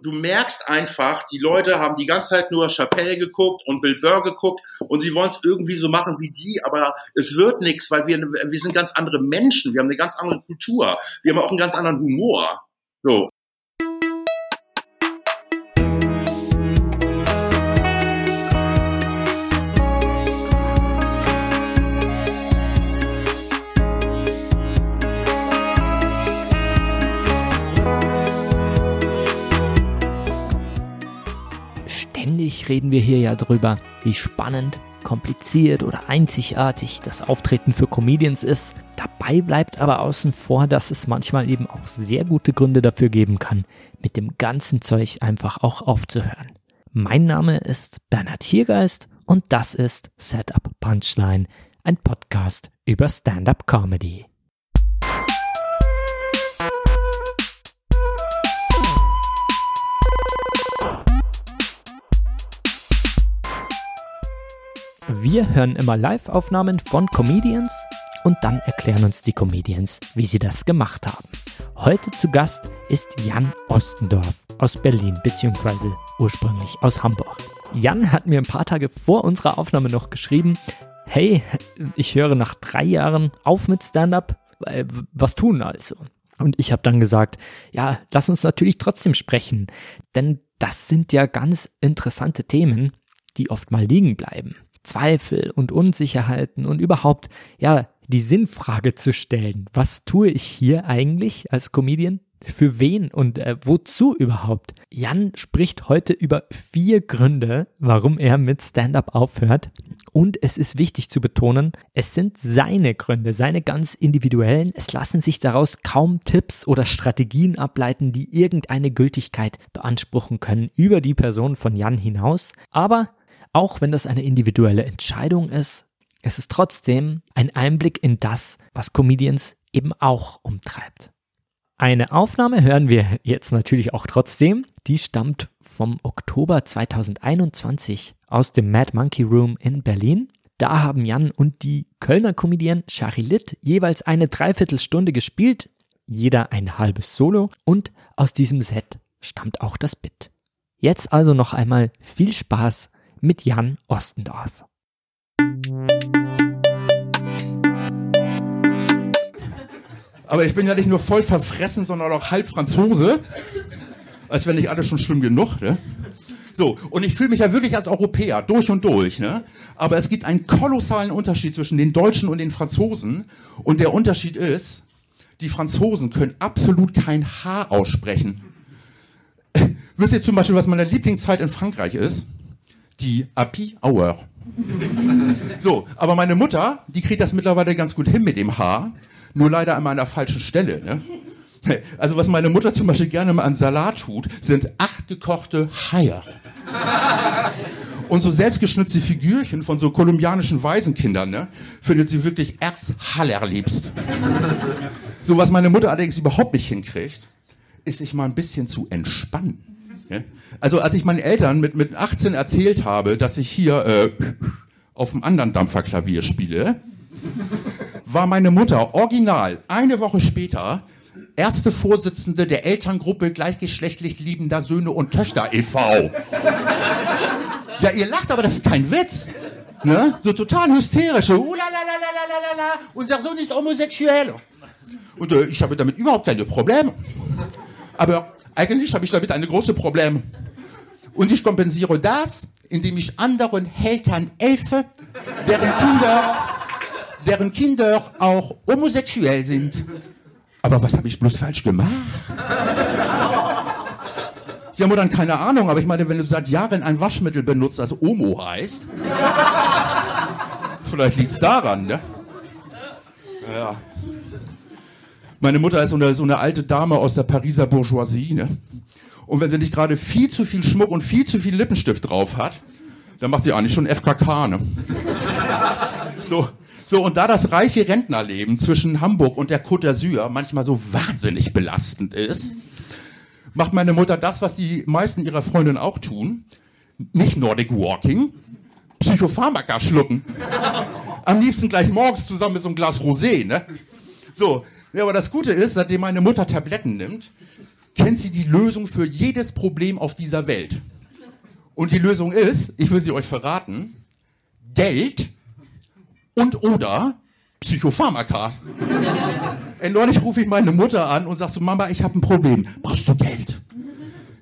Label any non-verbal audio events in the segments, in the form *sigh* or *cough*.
Du merkst einfach, die Leute haben die ganze Zeit nur Chappelle geguckt und Bill Burr geguckt und sie wollen es irgendwie so machen wie sie, aber es wird nichts, weil wir, wir sind ganz andere Menschen, wir haben eine ganz andere Kultur, wir haben auch einen ganz anderen Humor. So. Ständig reden wir hier ja drüber, wie spannend, kompliziert oder einzigartig das Auftreten für Comedians ist. Dabei bleibt aber außen vor, dass es manchmal eben auch sehr gute Gründe dafür geben kann, mit dem ganzen Zeug einfach auch aufzuhören. Mein Name ist Bernhard Hiergeist und das ist Setup Punchline, ein Podcast über Stand-up Comedy. Wir hören immer Live-Aufnahmen von Comedians und dann erklären uns die Comedians, wie sie das gemacht haben. Heute zu Gast ist Jan Ostendorf aus Berlin bzw. ursprünglich aus Hamburg. Jan hat mir ein paar Tage vor unserer Aufnahme noch geschrieben, hey, ich höre nach drei Jahren auf mit Stand-up, äh, was tun also? Und ich habe dann gesagt, ja, lass uns natürlich trotzdem sprechen, denn das sind ja ganz interessante Themen, die oft mal liegen bleiben. Zweifel und Unsicherheiten und überhaupt, ja, die Sinnfrage zu stellen. Was tue ich hier eigentlich als Comedian? Für wen und äh, wozu überhaupt? Jan spricht heute über vier Gründe, warum er mit Stand-up aufhört. Und es ist wichtig zu betonen, es sind seine Gründe, seine ganz individuellen. Es lassen sich daraus kaum Tipps oder Strategien ableiten, die irgendeine Gültigkeit beanspruchen können über die Person von Jan hinaus. Aber auch wenn das eine individuelle Entscheidung ist, es ist trotzdem ein Einblick in das, was Comedians eben auch umtreibt. Eine Aufnahme hören wir jetzt natürlich auch trotzdem. Die stammt vom Oktober 2021 aus dem Mad Monkey Room in Berlin. Da haben Jan und die Kölner Comedian Charilit jeweils eine Dreiviertelstunde gespielt, jeder ein halbes Solo und aus diesem Set stammt auch das Bit. Jetzt also noch einmal viel Spaß mit Jan Ostendorf. Aber ich bin ja nicht nur voll verfressen, sondern auch halb Franzose. Als wenn nicht alles schon schlimm genug, ne? So, und ich fühle mich ja wirklich als Europäer, durch und durch, ne? Aber es gibt einen kolossalen Unterschied zwischen den Deutschen und den Franzosen. Und der Unterschied ist, die Franzosen können absolut kein H aussprechen. Wisst ihr zum Beispiel, was meine Lieblingszeit in Frankreich ist? Die Happy Hour. So, aber meine Mutter, die kriegt das mittlerweile ganz gut hin mit dem Haar, nur leider an einer falschen Stelle. Ne? *laughs* Also was meine Mutter zum Beispiel gerne mal an Salat tut, sind acht gekochte Haie. Und so selbstgeschnitzte Figürchen von so kolumbianischen Waisenkindern, ne, findet sie wirklich erzhallerliebst. So was meine Mutter allerdings überhaupt nicht hinkriegt, ist sich mal ein bisschen zu entspannen. Also als ich meinen Eltern mit, mit 18 erzählt habe, dass ich hier äh, auf einem anderen Dampferklavier spiele, war meine Mutter original eine Woche später erste Vorsitzende der Elterngruppe gleichgeschlechtlich liebender Söhne und Töchter e.V. Ja, ihr lacht, aber das ist kein Witz. Ne? So total hysterisch. So, unser Sohn ist homosexuell. Und äh, ich habe damit überhaupt keine Probleme. Aber eigentlich habe ich damit eine große Problem. Und ich kompensiere das, indem ich anderen Eltern helfe, deren Kinder, deren Kinder auch homosexuell sind. Aber was habe ich bloß falsch gemacht? Ich habe dann keine Ahnung, aber ich meine, wenn du seit Jahren ein Waschmittel benutzt, das Omo heißt, vielleicht liegt es daran, ne? Ja. Meine Mutter ist so eine, so eine alte Dame aus der Pariser Bourgeoisie, ne? Und wenn sie nicht gerade viel zu viel Schmuck und viel zu viel Lippenstift drauf hat, dann macht sie eigentlich schon FKK, ne? so, so, und da das reiche Rentnerleben zwischen Hamburg und der Côte d'Azur manchmal so wahnsinnig belastend ist, macht meine Mutter das, was die meisten ihrer Freundinnen auch tun. Nicht Nordic Walking, Psychopharmaka schlucken. Am liebsten gleich morgens zusammen mit so einem Glas Rosé, ne? So, ja, aber das Gute ist, seitdem meine Mutter Tabletten nimmt, kennt sie die Lösung für jedes Problem auf dieser Welt. Und die Lösung ist, ich will sie euch verraten, Geld und oder Psychopharmaka. *laughs* Und neulich rufe ich meine Mutter an und sag so, Mama, ich habe ein Problem. Brauchst du Geld?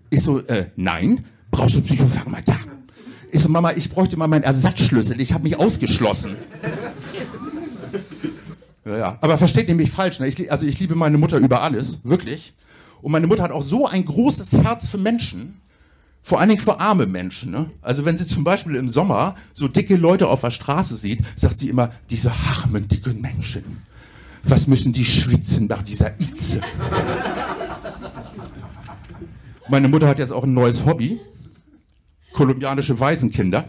Ich so, äh, nein. Brauchst du Psychopharmaka? Ich so, Mama, ich bräuchte mal meinen Ersatzschlüssel. Ich habe mich ausgeschlossen. Ja, ja. Aber versteht mich falsch. Ne? Ich, also ich liebe meine Mutter über alles, wirklich. Und meine Mutter hat auch so ein großes Herz für Menschen, vor allen Dingen für arme Menschen. Ne? Also wenn sie zum Beispiel im Sommer so dicke Leute auf der Straße sieht, sagt sie immer, diese armen, dicken Menschen. Was müssen die schwitzen nach dieser Itze? Meine Mutter hat jetzt auch ein neues Hobby. Kolumbianische Waisenkinder.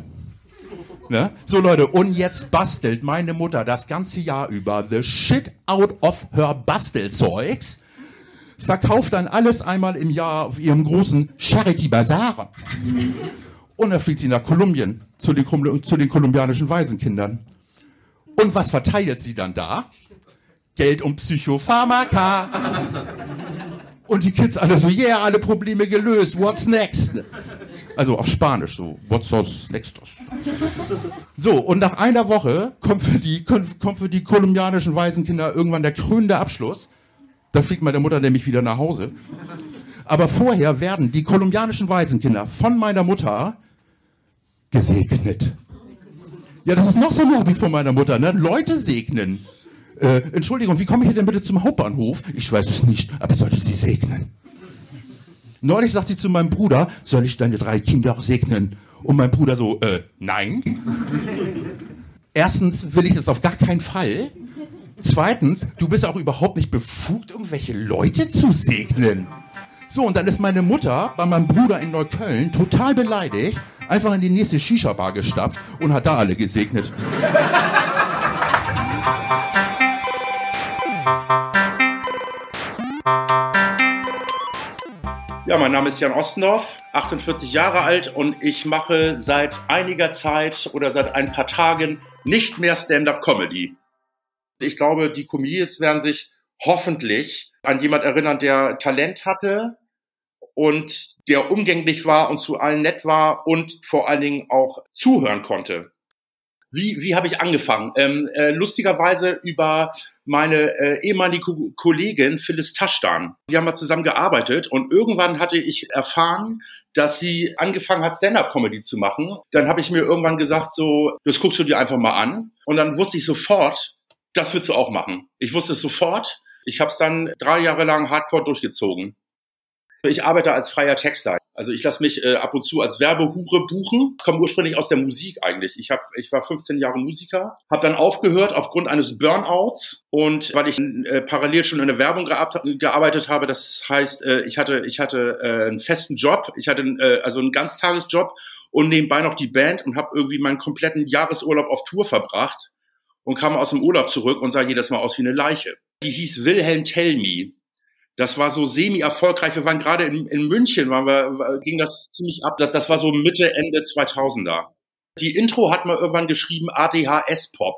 Ne? So Leute, und jetzt bastelt meine Mutter das ganze Jahr über the shit out of her Bastelzeugs verkauft dann alles einmal im Jahr auf ihrem großen Charity Bazaar. Und dann fliegt sie nach Kolumbien zu den, zu den kolumbianischen Waisenkindern. Und was verteilt sie dann da? Geld und Psychopharmaka. Und die Kids alle so, yeah, alle Probleme gelöst, what's next? Also auf Spanisch so, what's next? So, und nach einer Woche kommt für die, kommt für die kolumbianischen Waisenkinder irgendwann der krönende Abschluss. Da fliegt meine Mutter nämlich wieder nach Hause. Aber vorher werden die kolumbianischen Waisenkinder von meiner Mutter gesegnet. Ja, das ist noch so ein Hobby von meiner Mutter, ne? Leute segnen. Äh, Entschuldigung, wie komme ich denn bitte zum Hauptbahnhof? Ich weiß es nicht, aber soll ich sie segnen? Neulich sagt sie zu meinem Bruder, soll ich deine drei Kinder segnen? Und mein Bruder so, äh, nein. Erstens will ich das auf gar keinen Fall. Zweitens, du bist auch überhaupt nicht befugt, irgendwelche Leute zu segnen. So, und dann ist meine Mutter bei meinem Bruder in Neukölln total beleidigt, einfach in die nächste Shisha-Bar gestapft und hat da alle gesegnet. Ja, mein Name ist Jan Ostendorf, 48 Jahre alt und ich mache seit einiger Zeit oder seit ein paar Tagen nicht mehr Stand-up-Comedy. Ich glaube, die Comedians werden sich hoffentlich an jemand erinnern, der Talent hatte und der umgänglich war und zu allen nett war und vor allen Dingen auch zuhören konnte. Wie, wie habe ich angefangen? Ähm, äh, lustigerweise über meine äh, ehemalige Kollegin Phyllis Taschdan. Wir haben mal zusammen gearbeitet und irgendwann hatte ich erfahren, dass sie angefangen hat, Stand-up-Comedy zu machen. Dann habe ich mir irgendwann gesagt, so, das guckst du dir einfach mal an. Und dann wusste ich sofort, das willst du auch machen. Ich wusste es sofort. Ich habe es dann drei Jahre lang hardcore durchgezogen. Ich arbeite als freier Texter. Also ich lasse mich äh, ab und zu als Werbehure buchen. Komme ursprünglich aus der Musik eigentlich. Ich, hab, ich war 15 Jahre Musiker, habe dann aufgehört aufgrund eines Burnouts und weil ich äh, parallel schon in der Werbung gearbeitet habe. Das heißt, äh, ich hatte ich hatte äh, einen festen Job. Ich hatte äh, also einen Ganztagesjob und nebenbei noch die Band und habe irgendwie meinen kompletten Jahresurlaub auf Tour verbracht und kam aus dem Urlaub zurück und sah jedes Mal aus wie eine Leiche. Die hieß Wilhelm Tell Me. Das war so semi-erfolgreich. Wir waren gerade in, in München, waren wir, ging das ziemlich ab. Das war so Mitte, Ende 2000er. Die Intro hat man irgendwann geschrieben ADHS-Pop.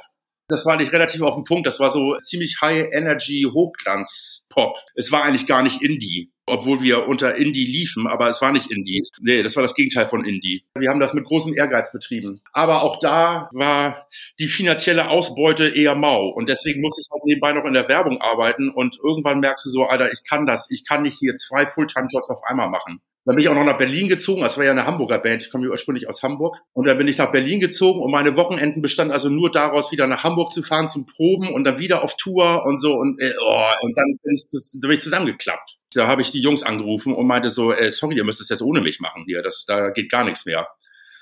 Das war nicht relativ auf den Punkt. Das war so ziemlich High Energy Hochglanz Pop. Es war eigentlich gar nicht Indie, obwohl wir unter Indie liefen, aber es war nicht Indie. Nee, das war das Gegenteil von Indie. Wir haben das mit großem Ehrgeiz betrieben. Aber auch da war die finanzielle Ausbeute eher mau und deswegen musste ich halt nebenbei noch in der Werbung arbeiten und irgendwann merkst du so, Alter, ich kann das. Ich kann nicht hier zwei Fulltime-Jobs auf einmal machen. Dann bin ich auch noch nach Berlin gezogen. Das war ja eine Hamburger Band. Ich komme ursprünglich aus Hamburg. Und dann bin ich nach Berlin gezogen und meine Wochenenden bestanden also nur daraus, wieder nach Hamburg zu fahren zum Proben und dann wieder auf Tour und so. Und, äh, oh, und dann bin ich, da bin ich zusammengeklappt. Da habe ich die Jungs angerufen und meinte so, äh, sorry, ihr müsst es jetzt ohne mich machen hier. Das, da geht gar nichts mehr.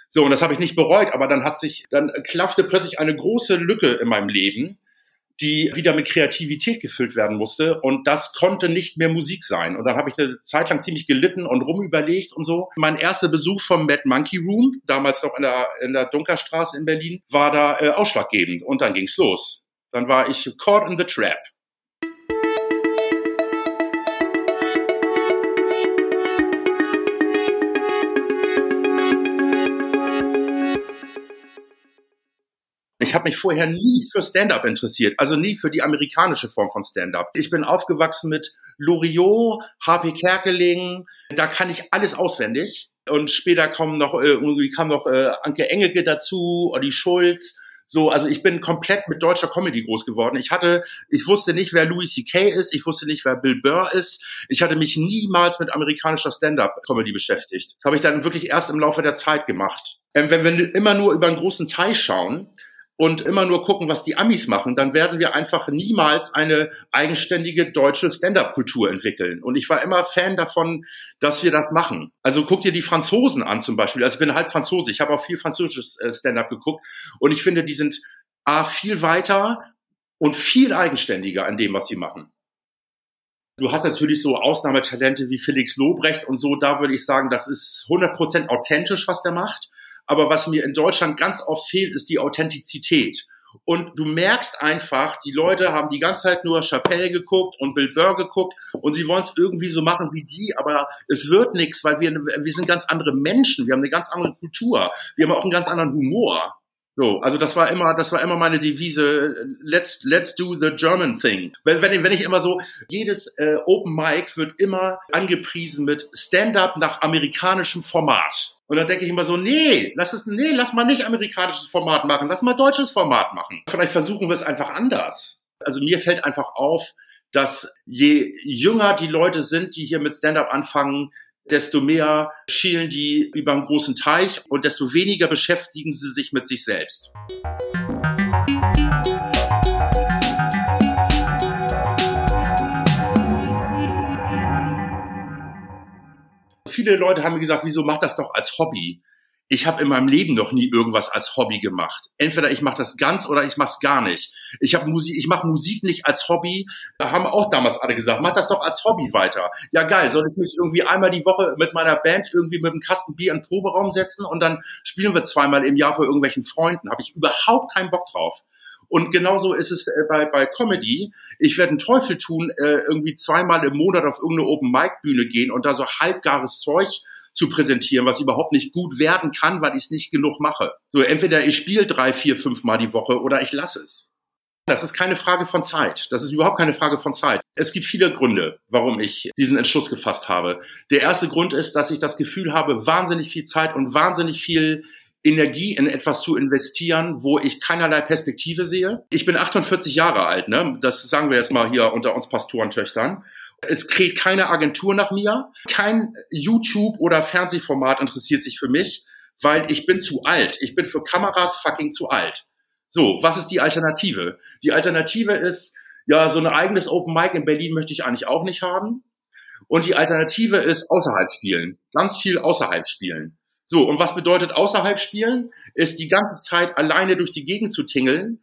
So, und das habe ich nicht bereut, aber dann hat sich, dann klaffte plötzlich eine große Lücke in meinem Leben die wieder mit Kreativität gefüllt werden musste. Und das konnte nicht mehr Musik sein. Und dann habe ich eine Zeit lang ziemlich gelitten und rumüberlegt und so. Mein erster Besuch vom Mad Monkey Room, damals noch in der, in der Dunkerstraße in Berlin, war da äh, ausschlaggebend. Und dann ging's los. Dann war ich caught in the trap. Ich habe mich vorher nie für Stand-up interessiert, also nie für die amerikanische Form von Stand-up. Ich bin aufgewachsen mit Loriot, HP Kerkeling, da kann ich alles auswendig. Und später kommen noch, äh, irgendwie kam noch äh, Anke Engelke dazu, Olli Schulz. So, also ich bin komplett mit deutscher Comedy groß geworden. Ich hatte, ich wusste nicht, wer Louis C.K. ist, ich wusste nicht, wer Bill Burr ist. Ich hatte mich niemals mit amerikanischer Stand-up-Comedy beschäftigt. Das habe ich dann wirklich erst im Laufe der Zeit gemacht. Ähm, wenn wir immer nur über einen großen Teil schauen, und immer nur gucken, was die Amis machen, dann werden wir einfach niemals eine eigenständige deutsche Stand-up-Kultur entwickeln. Und ich war immer Fan davon, dass wir das machen. Also guck dir die Franzosen an zum Beispiel. Also ich bin halb Franzose. Ich habe auch viel französisches äh, Stand-up geguckt. Und ich finde, die sind A, viel weiter und viel eigenständiger an dem, was sie machen. Du hast natürlich so Ausnahmetalente wie Felix Lobrecht und so. Da würde ich sagen, das ist 100% authentisch, was der macht. Aber was mir in Deutschland ganz oft fehlt, ist die Authentizität. Und du merkst einfach, die Leute haben die ganze Zeit nur Chappelle geguckt und Bill Burr geguckt und sie wollen es irgendwie so machen wie sie, aber es wird nichts, weil wir, wir sind ganz andere Menschen, wir haben eine ganz andere Kultur, wir haben auch einen ganz anderen Humor. So, also das war immer, das war immer meine Devise. Let's let's do the German thing. Wenn, wenn, wenn ich immer so jedes äh, Open Mic wird immer angepriesen mit Stand-up nach amerikanischem Format. Und dann denke ich immer so, nee, lass es, nee, lass mal nicht amerikanisches Format machen, lass mal deutsches Format machen. Vielleicht versuchen wir es einfach anders. Also mir fällt einfach auf, dass je jünger die Leute sind, die hier mit Stand-up anfangen, desto mehr schielen die über einen großen Teich und desto weniger beschäftigen sie sich mit sich selbst. Viele Leute haben mir gesagt, wieso macht das doch als Hobby? ich habe in meinem Leben noch nie irgendwas als Hobby gemacht. Entweder ich mache das ganz oder ich mache es gar nicht. Ich habe Musik, ich mache Musik nicht als Hobby. Da haben auch damals alle gesagt, mach das doch als Hobby weiter. Ja geil, soll ich mich irgendwie einmal die Woche mit meiner Band irgendwie mit einem Kasten Bier in den Proberaum setzen und dann spielen wir zweimal im Jahr für irgendwelchen Freunden. Habe ich überhaupt keinen Bock drauf. Und genauso ist es äh, bei, bei Comedy. Ich werde einen Teufel tun, äh, irgendwie zweimal im Monat auf irgendeine Open Mic Bühne gehen und da so halbgares Zeug zu präsentieren, was überhaupt nicht gut werden kann, weil ich es nicht genug mache. So entweder ich spiele drei, vier, fünf Mal die Woche oder ich lasse es. Das ist keine Frage von Zeit. Das ist überhaupt keine Frage von Zeit. Es gibt viele Gründe, warum ich diesen Entschluss gefasst habe. Der erste Grund ist, dass ich das Gefühl habe, wahnsinnig viel Zeit und wahnsinnig viel Energie in etwas zu investieren, wo ich keinerlei Perspektive sehe. Ich bin 48 Jahre alt, ne? Das sagen wir jetzt mal hier unter uns Pastorentöchtern. Es kräht keine Agentur nach mir. Kein YouTube- oder Fernsehformat interessiert sich für mich, weil ich bin zu alt. Ich bin für Kameras fucking zu alt. So, was ist die Alternative? Die Alternative ist, ja, so ein eigenes Open Mic in Berlin möchte ich eigentlich auch nicht haben. Und die Alternative ist außerhalb spielen. Ganz viel außerhalb spielen. So, und was bedeutet außerhalb spielen? Ist die ganze Zeit alleine durch die Gegend zu tingeln,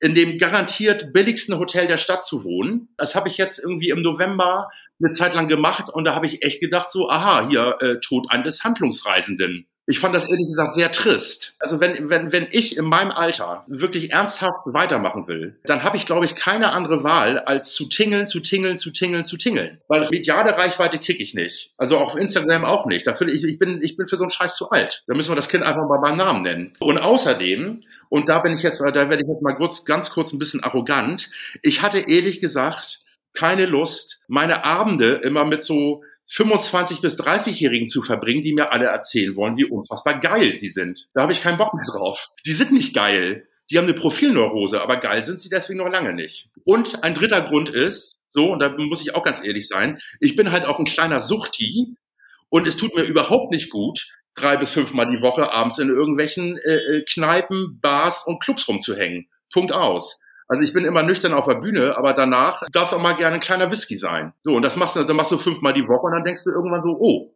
in dem garantiert billigsten Hotel der Stadt zu wohnen. Das habe ich jetzt irgendwie im November eine Zeit lang gemacht und da habe ich echt gedacht so, aha, hier äh, Tod eines Handlungsreisenden. Ich fand das ehrlich gesagt sehr trist. Also wenn, wenn, wenn ich in meinem Alter wirklich ernsthaft weitermachen will, dann habe ich, glaube ich, keine andere Wahl, als zu tingeln, zu tingeln, zu tingeln, zu tingeln. Weil mediale Reichweite kriege ich nicht. Also auf Instagram auch nicht. Dafür, ich, ich, bin, ich bin für so einen Scheiß zu alt. Da müssen wir das Kind einfach mal beim Namen nennen. Und außerdem, und da bin ich jetzt, da werde ich jetzt mal kurz, ganz kurz ein bisschen arrogant, ich hatte ehrlich gesagt keine Lust, meine Abende immer mit so 25 bis 30-Jährigen zu verbringen, die mir alle erzählen wollen, wie unfassbar geil sie sind. Da habe ich keinen Bock mehr drauf. Die sind nicht geil. Die haben eine Profilneurose, aber geil sind sie deswegen noch lange nicht. Und ein dritter Grund ist, so, und da muss ich auch ganz ehrlich sein, ich bin halt auch ein kleiner Suchti und es tut mir überhaupt nicht gut, drei bis fünfmal die Woche abends in irgendwelchen äh, äh Kneipen, Bars und Clubs rumzuhängen. Punkt aus. Also ich bin immer nüchtern auf der Bühne, aber danach darf es auch mal gerne ein kleiner Whisky sein. So, und das machst du, dann machst du fünfmal die Woche und dann denkst du irgendwann so, oh,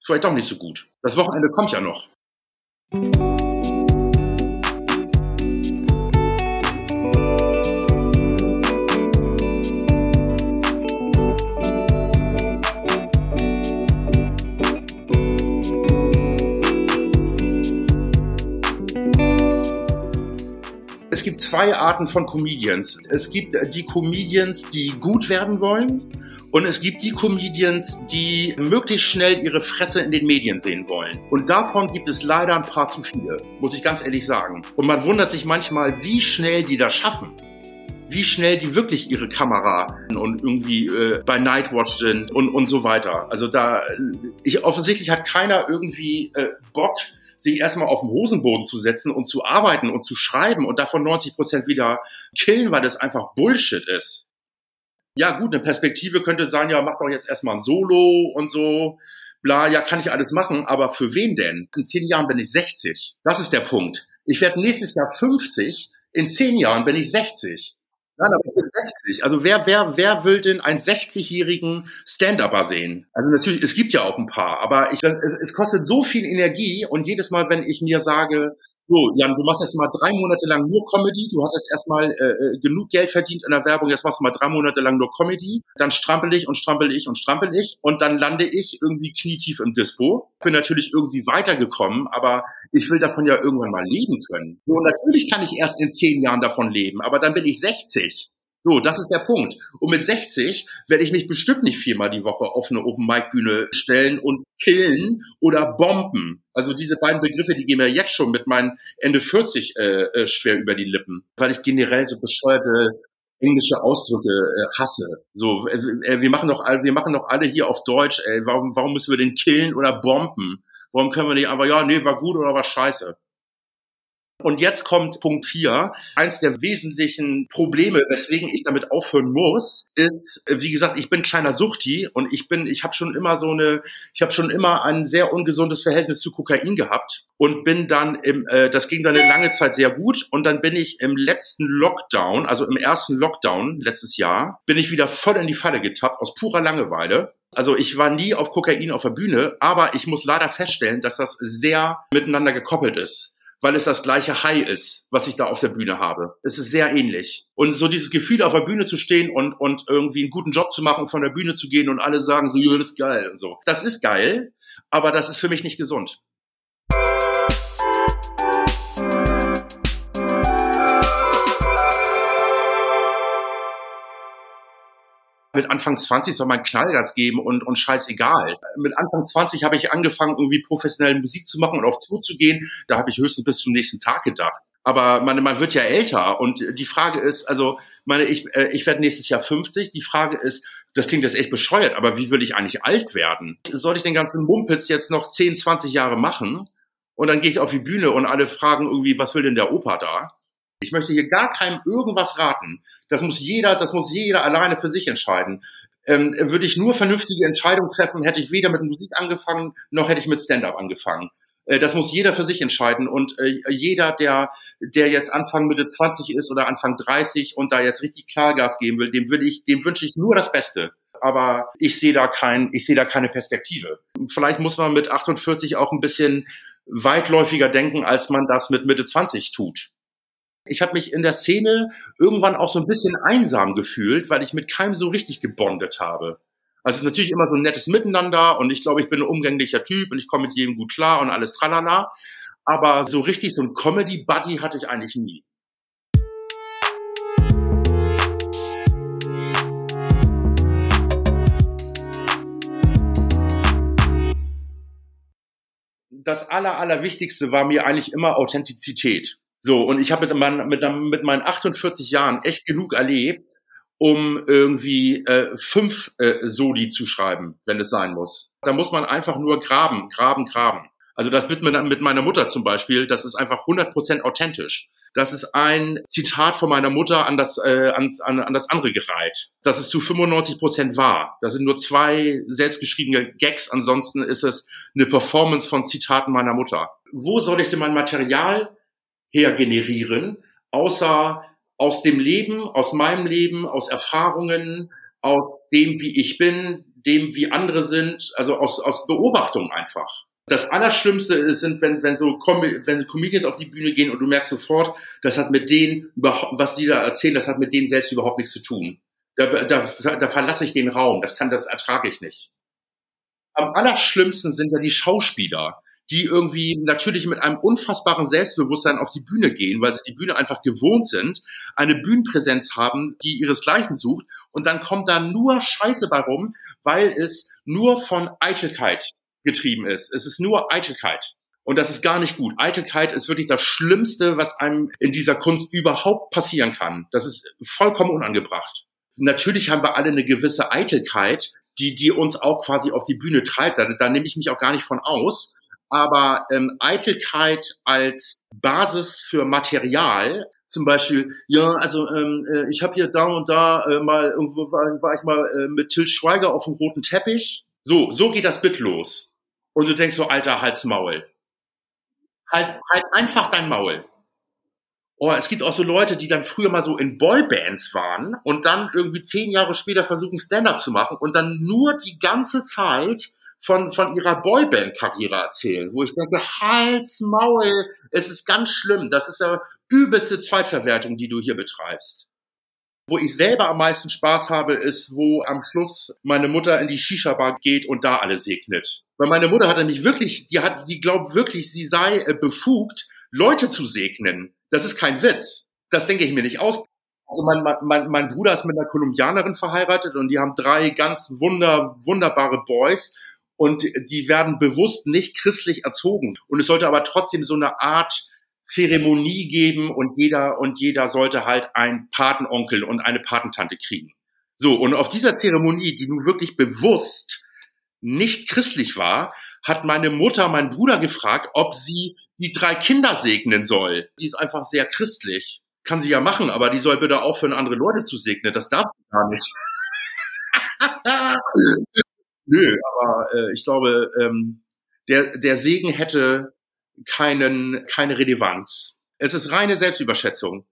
ist vielleicht doch nicht so gut. Das Wochenende kommt ja noch. Gibt zwei Arten von Comedians. Es gibt die Comedians, die gut werden wollen Und es gibt die Comedians, die möglichst schnell ihre Fresse in den Medien sehen wollen. Und davon gibt es leider ein paar zu viele, muss ich ganz ehrlich sagen. Und man wundert sich manchmal, wie schnell die das schaffen wie schnell die wirklich ihre Kamera und irgendwie äh, bei Nightwatch sind und, und so weiter. Also da, ich, offensichtlich hat keiner irgendwie äh, Bock, sich erstmal auf den Hosenboden zu setzen und zu arbeiten und zu schreiben und davon 90 Prozent wieder killen, weil das einfach Bullshit ist ja gut, eine Perspektive könnte sein, ja, mach doch jetzt erstmal ein Solo und so, bla, ja, kann ich alles machen, aber für wen denn? In zehn Jahren bin ich 60. Das ist der Punkt. Ich werde nächstes Jahr 50, in zehn Jahren bin ich 60. Nein, aber ich bin 60. Also wer, wer, wer will denn einen 60-jährigen Stand-Upper sehen? Also natürlich, es gibt ja auch ein paar, aber ich, das, es, es kostet so viel Energie und jedes Mal, wenn ich mir sage, so, Jan, du machst jetzt mal drei Monate lang nur Comedy, du hast jetzt erstmal äh, äh, genug Geld verdient in der Werbung, jetzt machst du mal drei Monate lang nur Comedy, dann strampel ich und strampel ich und strampel ich und dann lande ich irgendwie knietief im Dispo. Bin natürlich irgendwie weitergekommen, aber ich will davon ja irgendwann mal leben können. So, natürlich kann ich erst in zehn Jahren davon leben, aber dann bin ich 60. So, das ist der Punkt. Und mit 60 werde ich mich bestimmt nicht viermal die Woche auf eine Open-Mic-Bühne stellen und killen oder bomben. Also diese beiden Begriffe, die gehen mir jetzt schon mit meinen Ende 40 äh, äh, schwer über die Lippen, weil ich generell so bescheuerte englische Ausdrücke äh, hasse. So, äh, wir machen doch alle, wir machen doch alle hier auf Deutsch. Ey, warum, warum müssen wir den killen oder bomben? Warum können wir nicht einfach, ja, nee, war gut oder war scheiße? Und jetzt kommt Punkt vier. Eins der wesentlichen Probleme, weswegen ich damit aufhören muss, ist, wie gesagt, ich bin kleiner Suchti und ich bin, ich habe schon immer so eine, ich habe schon immer ein sehr ungesundes Verhältnis zu Kokain gehabt und bin dann im, äh, das ging dann eine lange Zeit sehr gut und dann bin ich im letzten Lockdown, also im ersten Lockdown letztes Jahr, bin ich wieder voll in die Falle getappt aus purer Langeweile. Also ich war nie auf Kokain auf der Bühne, aber ich muss leider feststellen, dass das sehr miteinander gekoppelt ist weil es das gleiche High ist, was ich da auf der Bühne habe. Es ist sehr ähnlich. Und so dieses Gefühl, auf der Bühne zu stehen und, und irgendwie einen guten Job zu machen und von der Bühne zu gehen und alle sagen so, ja, das ist geil und so. Das ist geil, aber das ist für mich nicht gesund. Mit Anfang 20 soll man Knallgas geben und, und scheißegal. Mit Anfang 20 habe ich angefangen, irgendwie professionell Musik zu machen und auf Tour zu gehen. Da habe ich höchstens bis zum nächsten Tag gedacht. Aber man, man wird ja älter und die Frage ist, also meine, ich, äh, ich werde nächstes Jahr 50. Die Frage ist, das klingt jetzt echt bescheuert, aber wie will ich eigentlich alt werden? Soll ich den ganzen Mumpitz jetzt noch 10, 20 Jahre machen? Und dann gehe ich auf die Bühne und alle fragen irgendwie, was will denn der Opa da? Ich möchte hier gar keinem irgendwas raten. Das muss jeder, das muss jeder alleine für sich entscheiden. Ähm, würde ich nur vernünftige Entscheidungen treffen, hätte ich weder mit Musik angefangen, noch hätte ich mit Stand-up angefangen. Äh, das muss jeder für sich entscheiden und äh, jeder, der, der jetzt Anfang Mitte 20 ist oder Anfang 30 und da jetzt richtig Klargas geben will, dem würde ich, dem wünsche ich nur das Beste aber ich sehe da kein, ich sehe da keine Perspektive. Vielleicht muss man mit 48 auch ein bisschen weitläufiger denken, als man das mit Mitte 20 tut. Ich habe mich in der Szene irgendwann auch so ein bisschen einsam gefühlt, weil ich mit keinem so richtig gebondet habe. Also es ist natürlich immer so ein nettes Miteinander und ich glaube, ich bin ein umgänglicher Typ und ich komme mit jedem gut klar und alles tralala. Aber so richtig so ein Comedy-Buddy hatte ich eigentlich nie. Das Aller, Allerwichtigste war mir eigentlich immer Authentizität. So, und ich habe mit, mein, mit, mit meinen 48 Jahren echt genug erlebt, um irgendwie äh, fünf äh, Soli zu schreiben, wenn es sein muss. Da muss man einfach nur graben, graben, graben. Also das mit, mit meiner Mutter zum Beispiel, das ist einfach 100% authentisch. Das ist ein Zitat von meiner Mutter an das, äh, an, an, an das andere gereiht. Das ist zu 95 Prozent wahr. Das sind nur zwei selbstgeschriebene Gags. Ansonsten ist es eine Performance von Zitaten meiner Mutter. Wo soll ich denn mein Material her generieren, außer aus dem Leben, aus meinem Leben, aus Erfahrungen, aus dem, wie ich bin, dem, wie andere sind, also aus, aus Beobachtung einfach. Das Allerschlimmste sind, wenn, wenn so wenn Comedians auf die Bühne gehen und du merkst sofort, das hat mit denen, was die da erzählen, das hat mit denen selbst überhaupt nichts zu tun. Da, da, da verlasse ich den Raum. Das kann, das ertrage ich nicht. Am allerschlimmsten sind ja die Schauspieler, die irgendwie natürlich mit einem unfassbaren Selbstbewusstsein auf die Bühne gehen, weil sie die Bühne einfach gewohnt sind, eine Bühnenpräsenz haben, die ihresgleichen sucht und dann kommt da nur Scheiße bei rum, weil es nur von Eitelkeit getrieben ist. Es ist nur Eitelkeit. Und das ist gar nicht gut. Eitelkeit ist wirklich das Schlimmste, was einem in dieser Kunst überhaupt passieren kann. Das ist vollkommen unangebracht. Natürlich haben wir alle eine gewisse Eitelkeit, die, die uns auch quasi auf die Bühne treibt. Da, da nehme ich mich auch gar nicht von aus. Aber ähm, Eitelkeit als Basis für Material, zum Beispiel, ja, also ähm, äh, ich habe hier da und da äh, mal irgendwo war, war ich mal äh, mit Till Schweiger auf dem roten Teppich. So, so geht das Bit los. Und du denkst so, alter, halt's Maul. Halt, halt einfach dein Maul. Oh, es gibt auch so Leute, die dann früher mal so in Boybands waren und dann irgendwie zehn Jahre später versuchen, Stand-up zu machen und dann nur die ganze Zeit von, von ihrer Boyband-Karriere erzählen, wo ich denke, Hals, Maul, es ist ganz schlimm. Das ist ja übelste Zweitverwertung, die du hier betreibst. Wo ich selber am meisten Spaß habe, ist, wo am Schluss meine Mutter in die Shisha-Bar geht und da alle segnet. Weil meine Mutter hat nämlich wirklich, die hat, die glaubt wirklich, sie sei äh, befugt, Leute zu segnen. Das ist kein Witz. Das denke ich mir nicht aus. Also mein, mein, mein Bruder ist mit einer Kolumbianerin verheiratet und die haben drei ganz wunder, wunderbare Boys und die werden bewusst nicht christlich erzogen. Und es sollte aber trotzdem so eine Art Zeremonie geben und jeder und jeder sollte halt einen Patenonkel und eine Patentante kriegen. So, und auf dieser Zeremonie, die nun wirklich bewusst nicht christlich war, hat meine Mutter meinen Bruder gefragt, ob sie die drei Kinder segnen soll. Die ist einfach sehr christlich. Kann sie ja machen, aber die soll bitte aufhören, andere Leute zu segnen. Das darf sie gar nicht. *laughs* Nö, aber äh, ich glaube, ähm, der, der Segen hätte keinen, keine Relevanz. Es ist reine Selbstüberschätzung.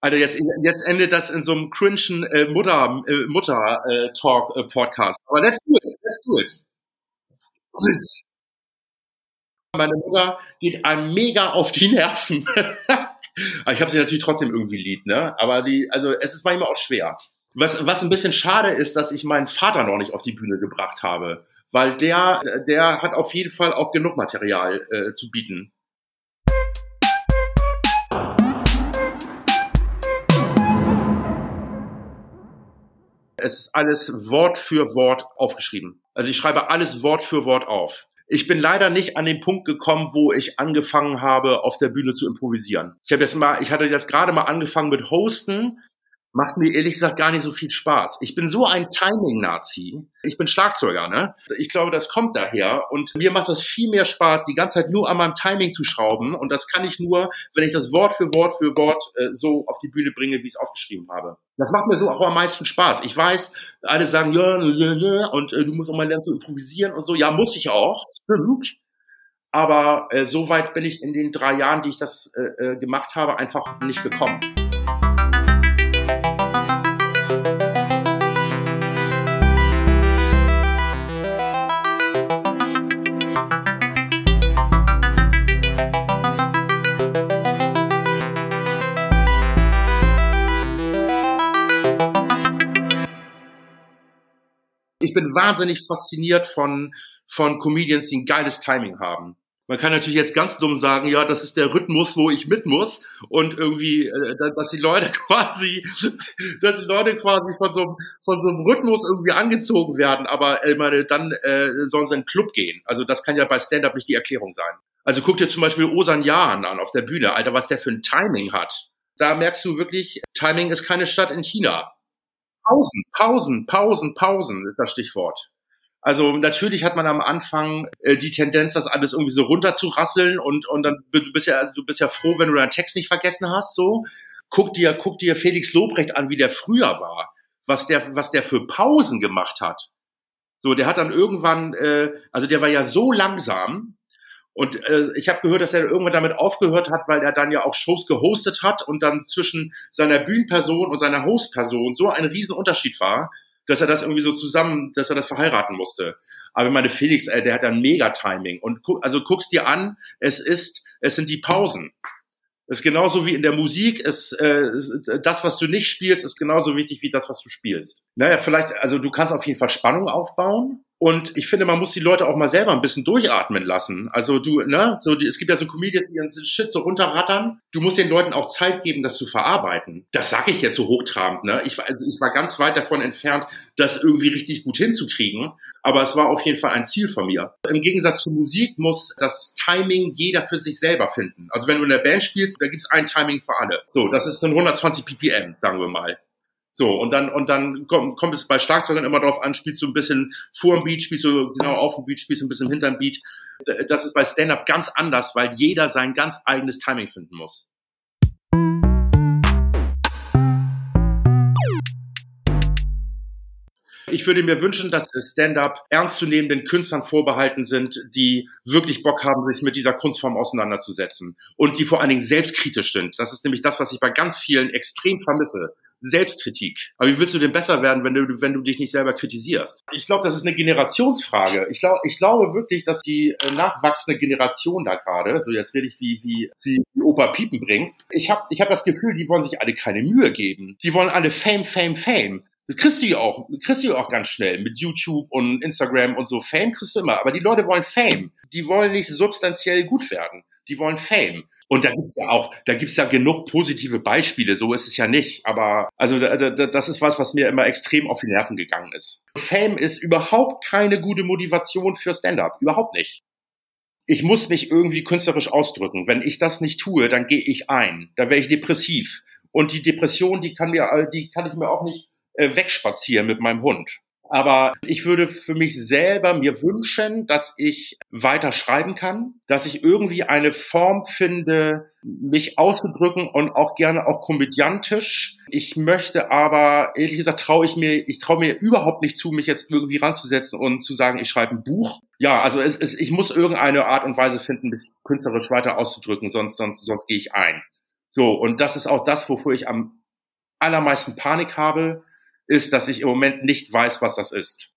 Also jetzt, jetzt endet das in so einem cringen äh, Mutter, äh, Mutter äh, Talk äh, Podcast. Aber let's do it, let's do it. Meine Mutter geht einem mega auf die Nerven. *laughs* ich habe sie natürlich trotzdem irgendwie lieb, ne? Aber die, also es ist manchmal auch schwer. Was, was ein bisschen schade ist, dass ich meinen Vater noch nicht auf die Bühne gebracht habe, weil der, der hat auf jeden Fall auch genug Material äh, zu bieten. Es ist alles Wort für Wort aufgeschrieben. Also ich schreibe alles Wort für Wort auf. Ich bin leider nicht an den Punkt gekommen, wo ich angefangen habe, auf der Bühne zu improvisieren. Ich habe jetzt mal, ich hatte jetzt gerade mal angefangen mit Hosten macht mir ehrlich gesagt gar nicht so viel Spaß. Ich bin so ein Timing-Nazi. Ich bin Schlagzeuger, ne? Ich glaube, das kommt daher. Und mir macht das viel mehr Spaß, die ganze Zeit nur an meinem Timing zu schrauben. Und das kann ich nur, wenn ich das Wort für Wort für Wort äh, so auf die Bühne bringe, wie ich es aufgeschrieben habe. Das macht mir so auch am meisten Spaß. Ich weiß, alle sagen, ja, ja, ja, und äh, du musst auch mal lernen zu improvisieren und so. Ja, muss ich auch. Stimmt. Aber äh, so weit bin ich in den drei Jahren, die ich das äh, äh gemacht habe, einfach nicht gekommen. Bin wahnsinnig fasziniert von, von Comedians, die ein geiles Timing haben. Man kann natürlich jetzt ganz dumm sagen, ja, das ist der Rhythmus, wo ich mit muss und irgendwie, äh, dass die Leute *laughs* quasi, dass die Leute quasi von so, von so einem Rhythmus irgendwie angezogen werden, aber äh, meine, dann äh, sollen sie in den Club gehen. Also das kann ja bei Stand-Up nicht die Erklärung sein. Also guck dir zum Beispiel Osan Jahan an auf der Bühne, Alter, was der für ein Timing hat. Da merkst du wirklich, Timing ist keine Stadt in China. Pausen, Pausen, Pausen, Pausen ist das Stichwort. Also natürlich hat man am Anfang äh, die Tendenz, das alles irgendwie so runterzurasseln und und dann du bist ja also du bist ja froh, wenn du deinen Text nicht vergessen hast. So guck dir guck dir Felix Lobrecht an, wie der früher war, was der was der für Pausen gemacht hat. So der hat dann irgendwann, äh, also der war ja so langsam, und äh, ich habe gehört, dass er irgendwann damit aufgehört hat, weil er dann ja auch Shows gehostet hat und dann zwischen seiner Bühnenperson und seiner Hostperson so ein Riesenunterschied war, dass er das irgendwie so zusammen, dass er das verheiraten musste. Aber meine Felix, ey, der hat ein Mega-Timing. Und guck, also guck's dir an, es ist, es sind die Pausen. Es ist genauso wie in der Musik, es, äh, das, was du nicht spielst, ist genauso wichtig wie das, was du spielst. Naja, vielleicht, also du kannst auf jeden Fall Spannung aufbauen, Und ich finde, man muss die Leute auch mal selber ein bisschen durchatmen lassen. Also du, ne, so die, es gibt ja so Comedians, die ihren Shit so runterrattern. Du musst den Leuten auch Zeit geben, das zu verarbeiten. Das sage ich jetzt so hochtrabend, ne? Ich, also ich war ganz weit davon entfernt, das irgendwie richtig gut hinzukriegen. Aber es war auf jeden Fall ein Ziel von mir. Im Gegensatz zu Musik muss das Timing jeder für sich selber finden. Also wenn du in der Band spielst, da gibt's ein Timing für alle. So, das ist so ein 120 ppm, sagen wir mal. So, und dann, und dann kommt, kommt es bei Schlagzeugern immer darauf an, spielst du ein bisschen vor dem Beat, spielst du genau auf dem Beat, spielst du ein bisschen hinter dem Beat. Das ist bei Stand-Up ganz anders, weil jeder sein ganz eigenes Timing finden muss. Ich würde mir wünschen, dass Stand-up ernstzunehmenden Künstlern vorbehalten sind, die wirklich Bock haben, sich mit dieser Kunstform auseinanderzusetzen und die vor allen Dingen selbstkritisch sind. Das ist nämlich das, was ich bei ganz vielen extrem vermisse. Selbstkritik. Aber wie willst du denn besser werden, wenn du, wenn du dich nicht selber kritisierst? Ich glaube, das ist eine Generationsfrage. Ich glaube, ich glaube wirklich, dass die äh, nachwachsende Generation da gerade, so jetzt rede ich wie, wie, wie Opa Piepen bringt, ich habe ich hab das Gefühl, die wollen sich alle keine Mühe geben. Die wollen alle Fame, Fame, Fame. Das kriegst du ja auch, kriegst du ja auch ganz schnell mit YouTube und Instagram und so. Fame kriegst du immer. Aber die Leute wollen Fame. Die wollen nicht substanziell gut werden. Die wollen Fame. Und da gibt's ja auch, da gibt's ja genug positive Beispiele, so ist es ja nicht. Aber also das ist was, was mir immer extrem auf die Nerven gegangen ist. Fame ist überhaupt keine gute Motivation für Stand-up. Überhaupt nicht. Ich muss mich irgendwie künstlerisch ausdrücken. Wenn ich das nicht tue, dann gehe ich ein. Da wäre ich depressiv. Und die Depression, die kann mir, die kann ich mir auch nicht wegspazieren mit meinem Hund. Aber ich würde für mich selber mir wünschen, dass ich weiter schreiben kann, dass ich irgendwie eine Form finde, mich auszudrücken und auch gerne auch komödiantisch. Ich möchte aber, ehrlich gesagt, traue ich mir, ich traue mir überhaupt nicht zu, mich jetzt irgendwie ranzusetzen und zu sagen, ich schreibe ein Buch. Ja, also es, es, ich muss irgendeine Art und Weise finden, mich künstlerisch weiter auszudrücken, sonst, sonst, sonst gehe ich ein. So, und das ist auch das, wofür ich am allermeisten Panik habe, ist, dass ich im Moment nicht weiß, was das ist.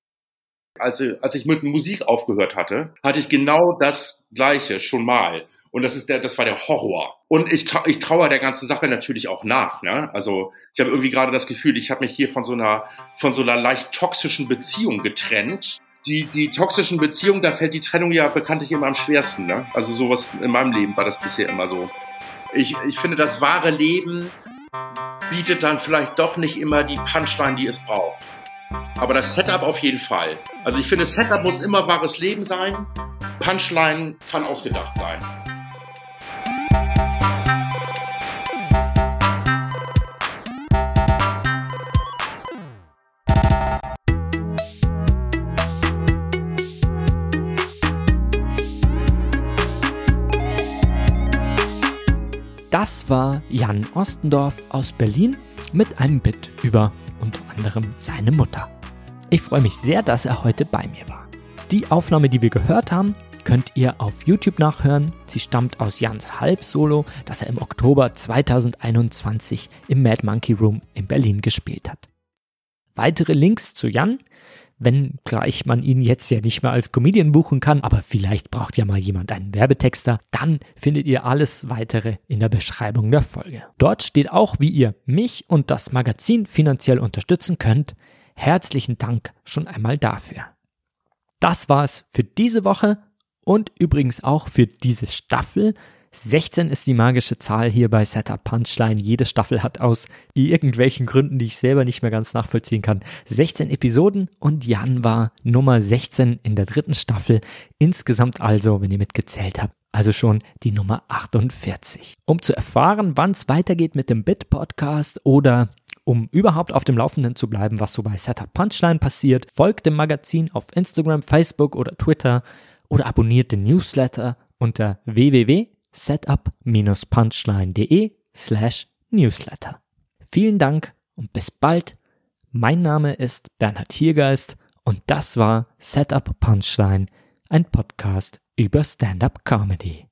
Als, als ich mit Musik aufgehört hatte, hatte ich genau das Gleiche schon mal. Und das ist der, das war der Horror. Und ich, trau, ich traue der ganzen Sache natürlich auch nach. Ne? Also ich habe irgendwie gerade das Gefühl, ich habe mich hier von so einer, von so einer leicht toxischen Beziehung getrennt. Die, die toxischen Beziehungen, da fällt die Trennung ja bekanntlich immer am schwersten. Ne? Also sowas in meinem Leben war das bisher immer so. Ich, ich finde, das wahre Leben bietet dann vielleicht doch nicht immer die Punchline, die es braucht. Aber das Setup auf jeden Fall. Also ich finde, Setup muss immer wahres Leben sein. Punchline kann ausgedacht sein. Das war Jan Ostendorf aus Berlin mit einem Bit über unter anderem seine Mutter. Ich freue mich sehr, dass er heute bei mir war. Die Aufnahme, die wir gehört haben, könnt ihr auf YouTube nachhören. Sie stammt aus Jans Halbsolo, das er im Oktober 2021 im Mad Monkey Room in Berlin gespielt hat. Weitere Links zu Jan wenn gleich man ihn jetzt ja nicht mehr als Comedian buchen kann, aber vielleicht braucht ja mal jemand einen Werbetexter, dann findet ihr alles weitere in der Beschreibung der Folge. Dort steht auch, wie ihr mich und das Magazin finanziell unterstützen könnt. Herzlichen Dank schon einmal dafür. Das war's für diese Woche und übrigens auch für diese Staffel. 16 ist die magische Zahl hier bei Setup Punchline. Jede Staffel hat aus irgendwelchen Gründen, die ich selber nicht mehr ganz nachvollziehen kann, 16 Episoden und Jan war Nummer 16 in der dritten Staffel. Insgesamt also, wenn ihr mitgezählt habt, also schon die Nummer 48. Um zu erfahren, wann es weitergeht mit dem Bit-Podcast oder um überhaupt auf dem Laufenden zu bleiben, was so bei Setup Punchline passiert, folgt dem Magazin auf Instagram, Facebook oder Twitter oder abonniert den Newsletter unter www setup-punchline.de slash newsletter. Vielen Dank und bis bald. Mein Name ist Bernhard Hiergeist und das war Setup Punchline, ein Podcast über Stand-up Comedy.